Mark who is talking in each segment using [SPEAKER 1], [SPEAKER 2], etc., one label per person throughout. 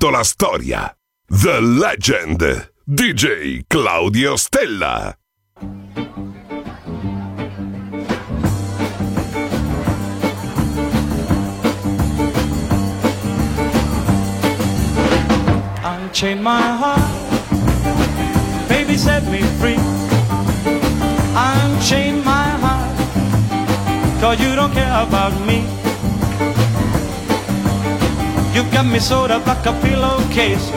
[SPEAKER 1] Fatto la storia. The Legend. DJ Claudio Stella.
[SPEAKER 2] Unchain my heart, baby, set me free. Unchain my heart, cause you don't care about me. You got me sewed up like a pillowcase,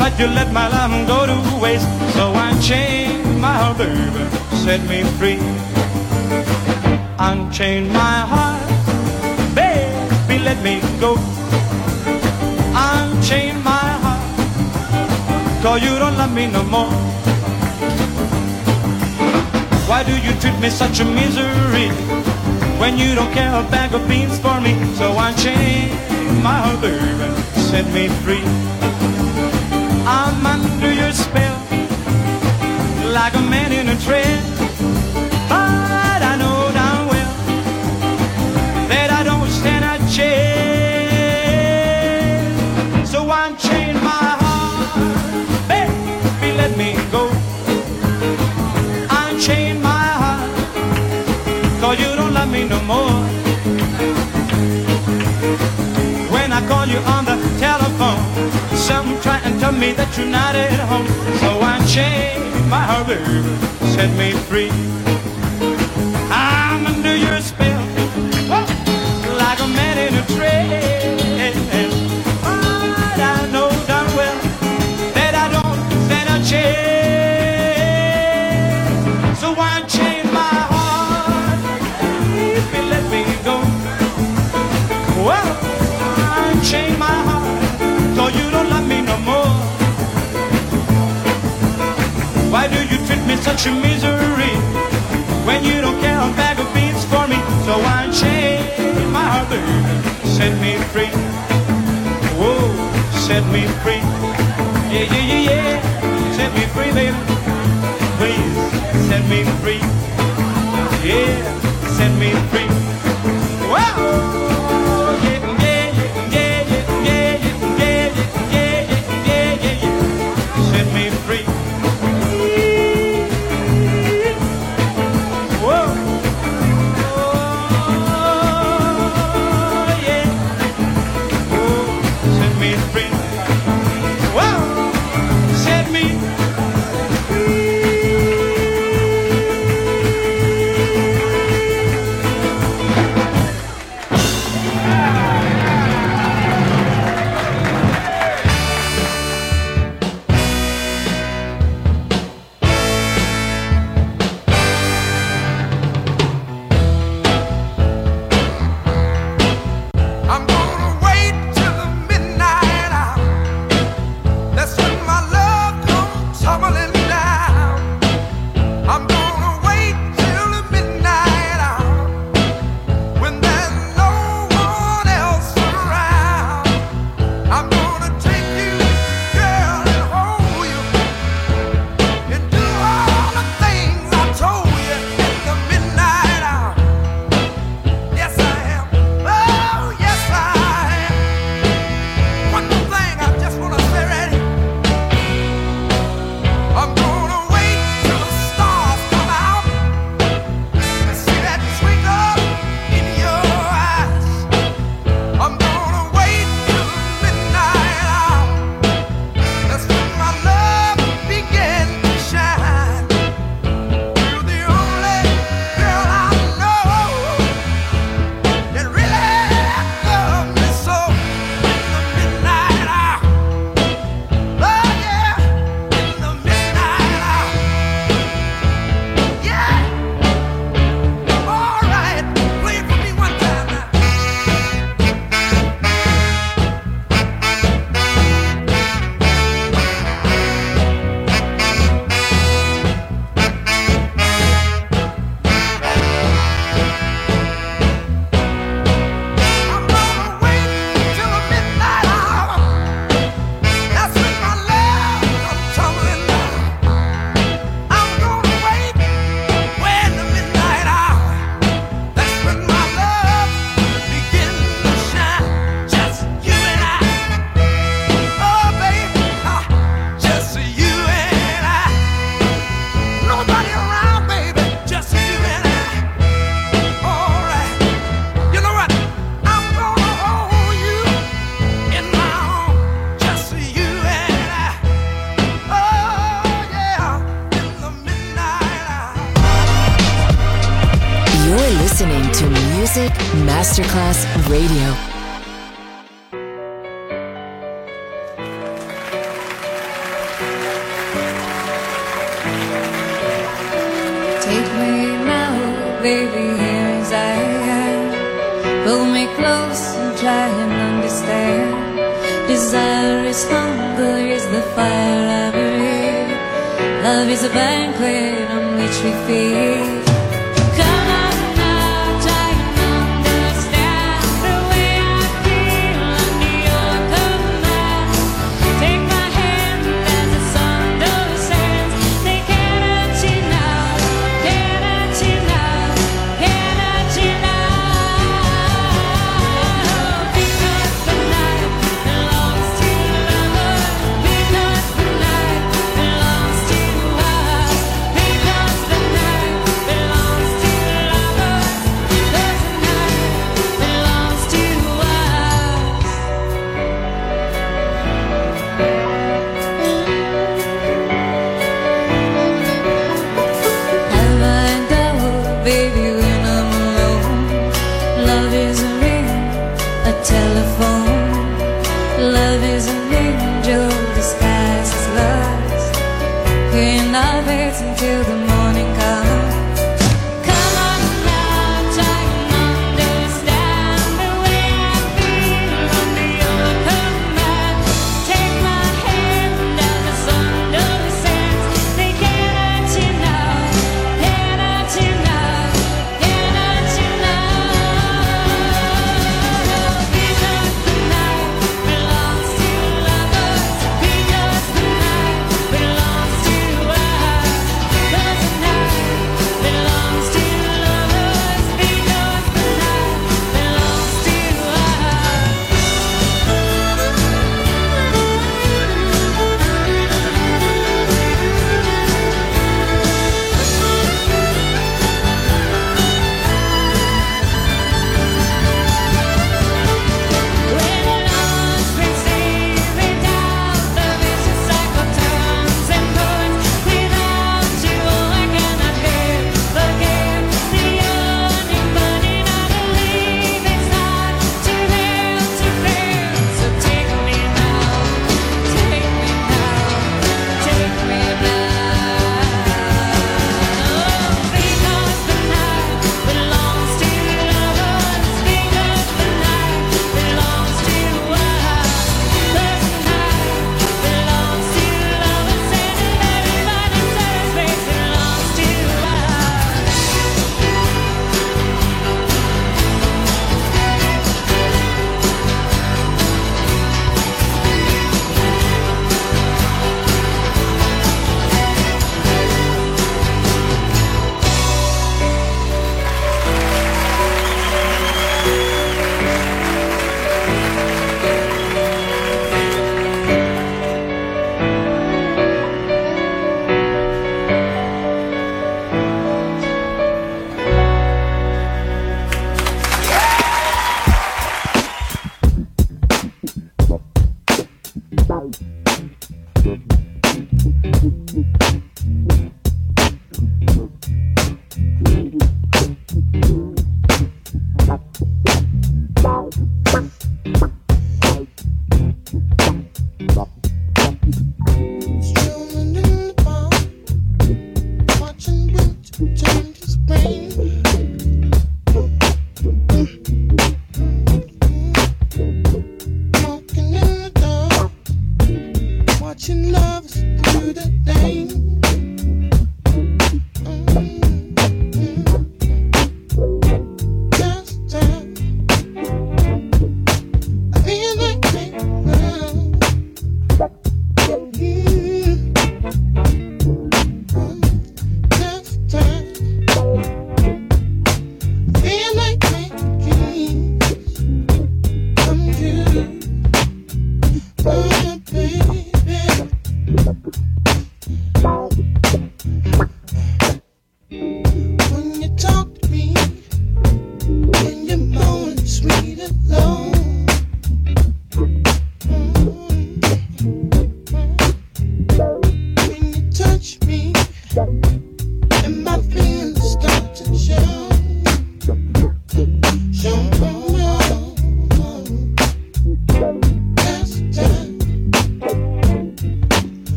[SPEAKER 2] but you let my love go to waste. So unchain my heart, baby, set me free. Unchain my heart, baby, let me go. Unchain my heart, cause you don't love me no more. Why do you treat me such a misery when you don't care a bag of beans for me? So I unchain my heart, baby, set me free. I'm under your spell, like a man in a trance. But I know damn well that I don't stand a chance. So unchain my heart, baby, let me go. Tell me that you're not at home. So I chained my heart, baby, set me free. I'm under your spell, like a man in a trance. But I know darn well that I don't stand a chance. So I chained my heart, baby, let me go. Well, I chained my heart, so you don't love me no more.
[SPEAKER 3] in such a misery when you don't care a bag of beans for me. So I chain my heart, baby, set me free. Whoa, set me free. Yeah, yeah, yeah, yeah, set me free, baby. Please set me free. Yeah, set me free. Whoa.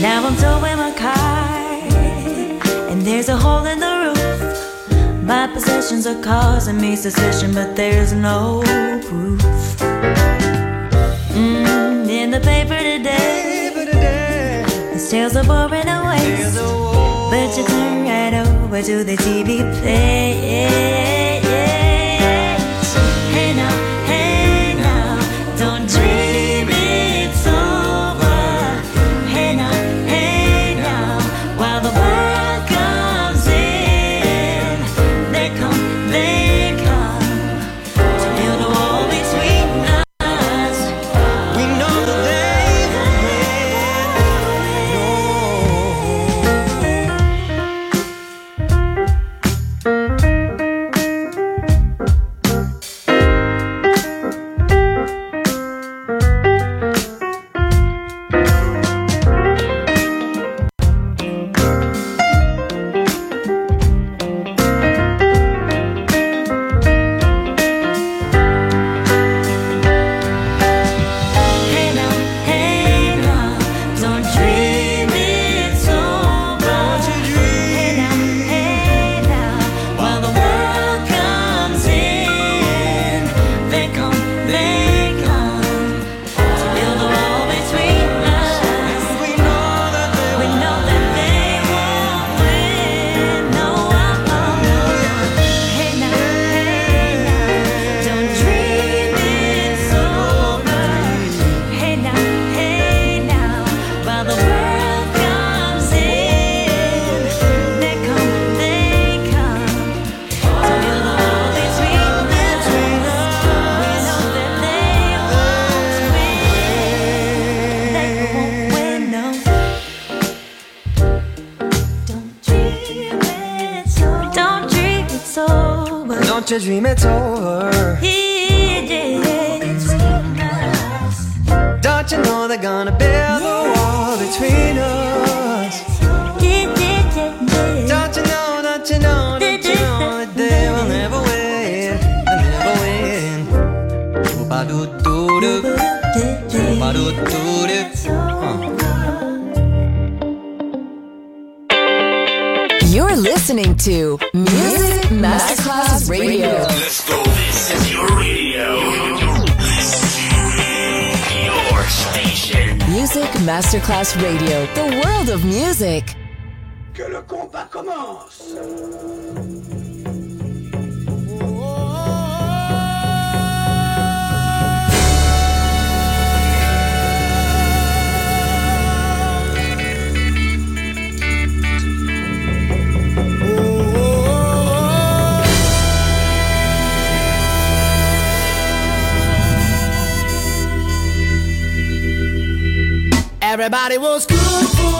[SPEAKER 4] Now I'm towing my car, and there's a hole in the roof. My possessions are causing me suspicion, but there's no proof. Mm, in the paper today, this tales a bore and waste. But you turn right over to the TV play. Don't you dream it's over? He did. Don't
[SPEAKER 5] you know they're gonna build a wall between us? Don't you know, don't you know, don't you know they will never win, never win. Ba-do-do-do, ba-do-do-do.
[SPEAKER 6] listening to Music Masterclass Radio.
[SPEAKER 7] Let's go. This is your radio. Your station.
[SPEAKER 6] Music Masterclass Radio. The world of music.
[SPEAKER 8] Que le combat commence. Everybody was good for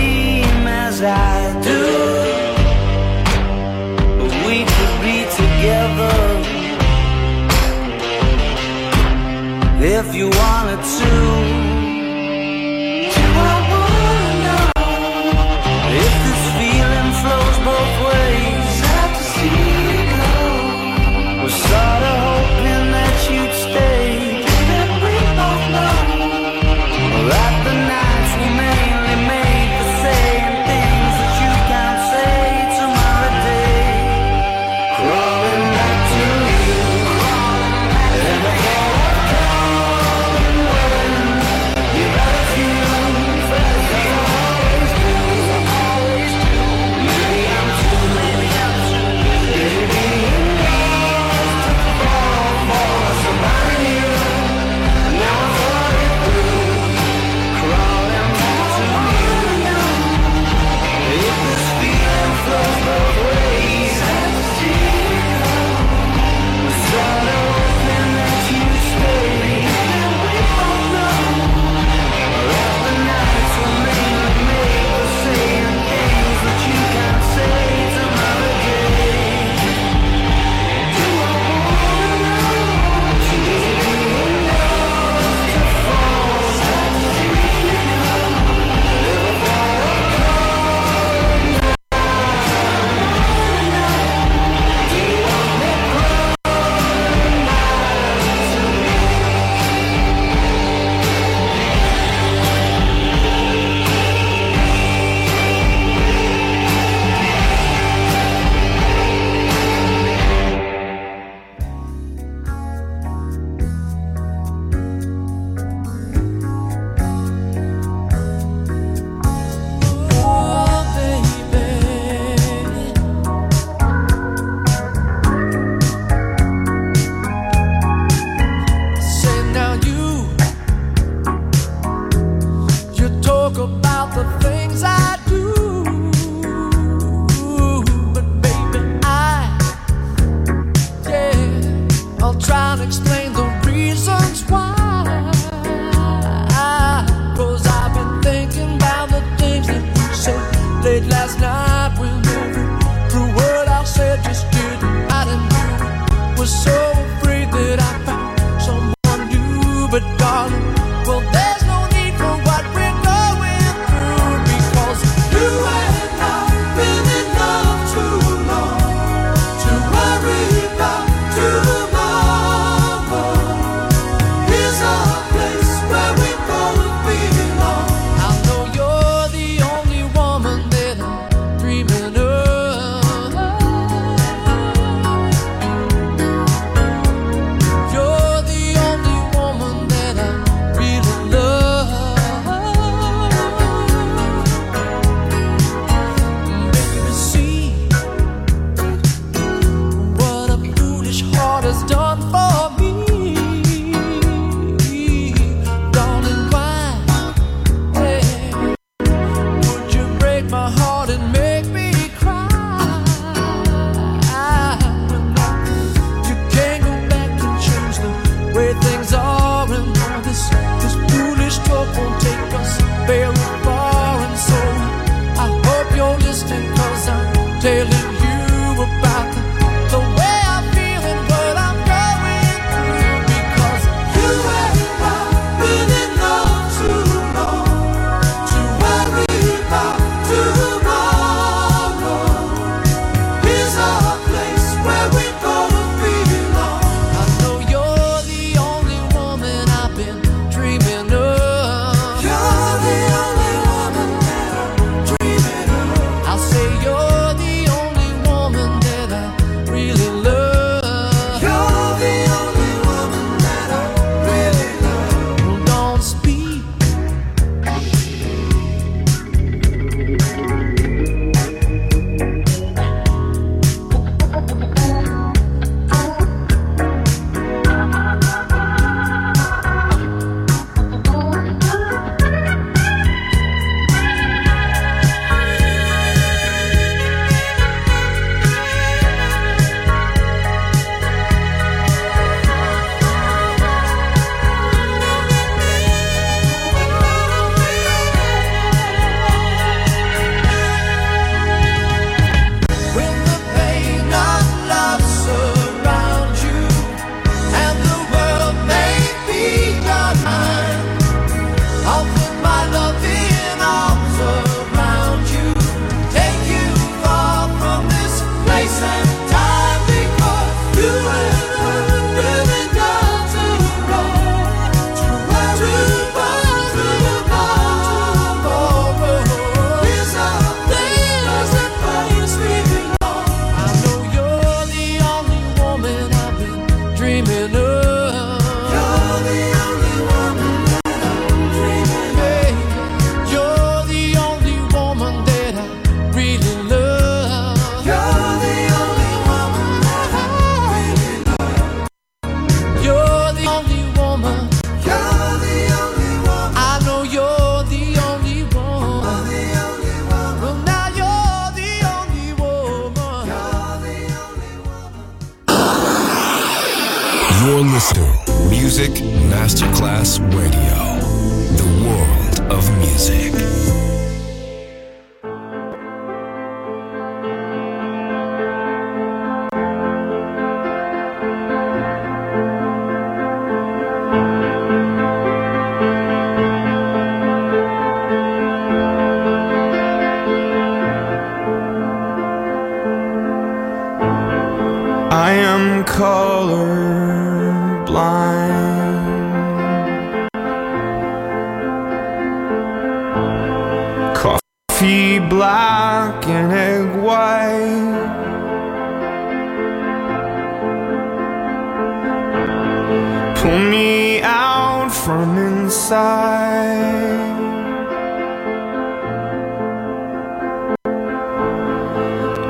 [SPEAKER 9] if you wanted to.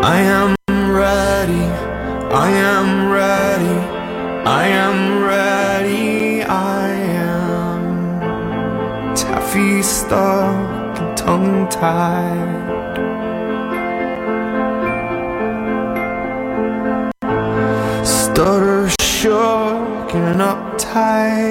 [SPEAKER 9] I
[SPEAKER 10] am ready, I am ready, I am ready, I am. Taffy stuck and tongue tied. Stutter shook and uptight.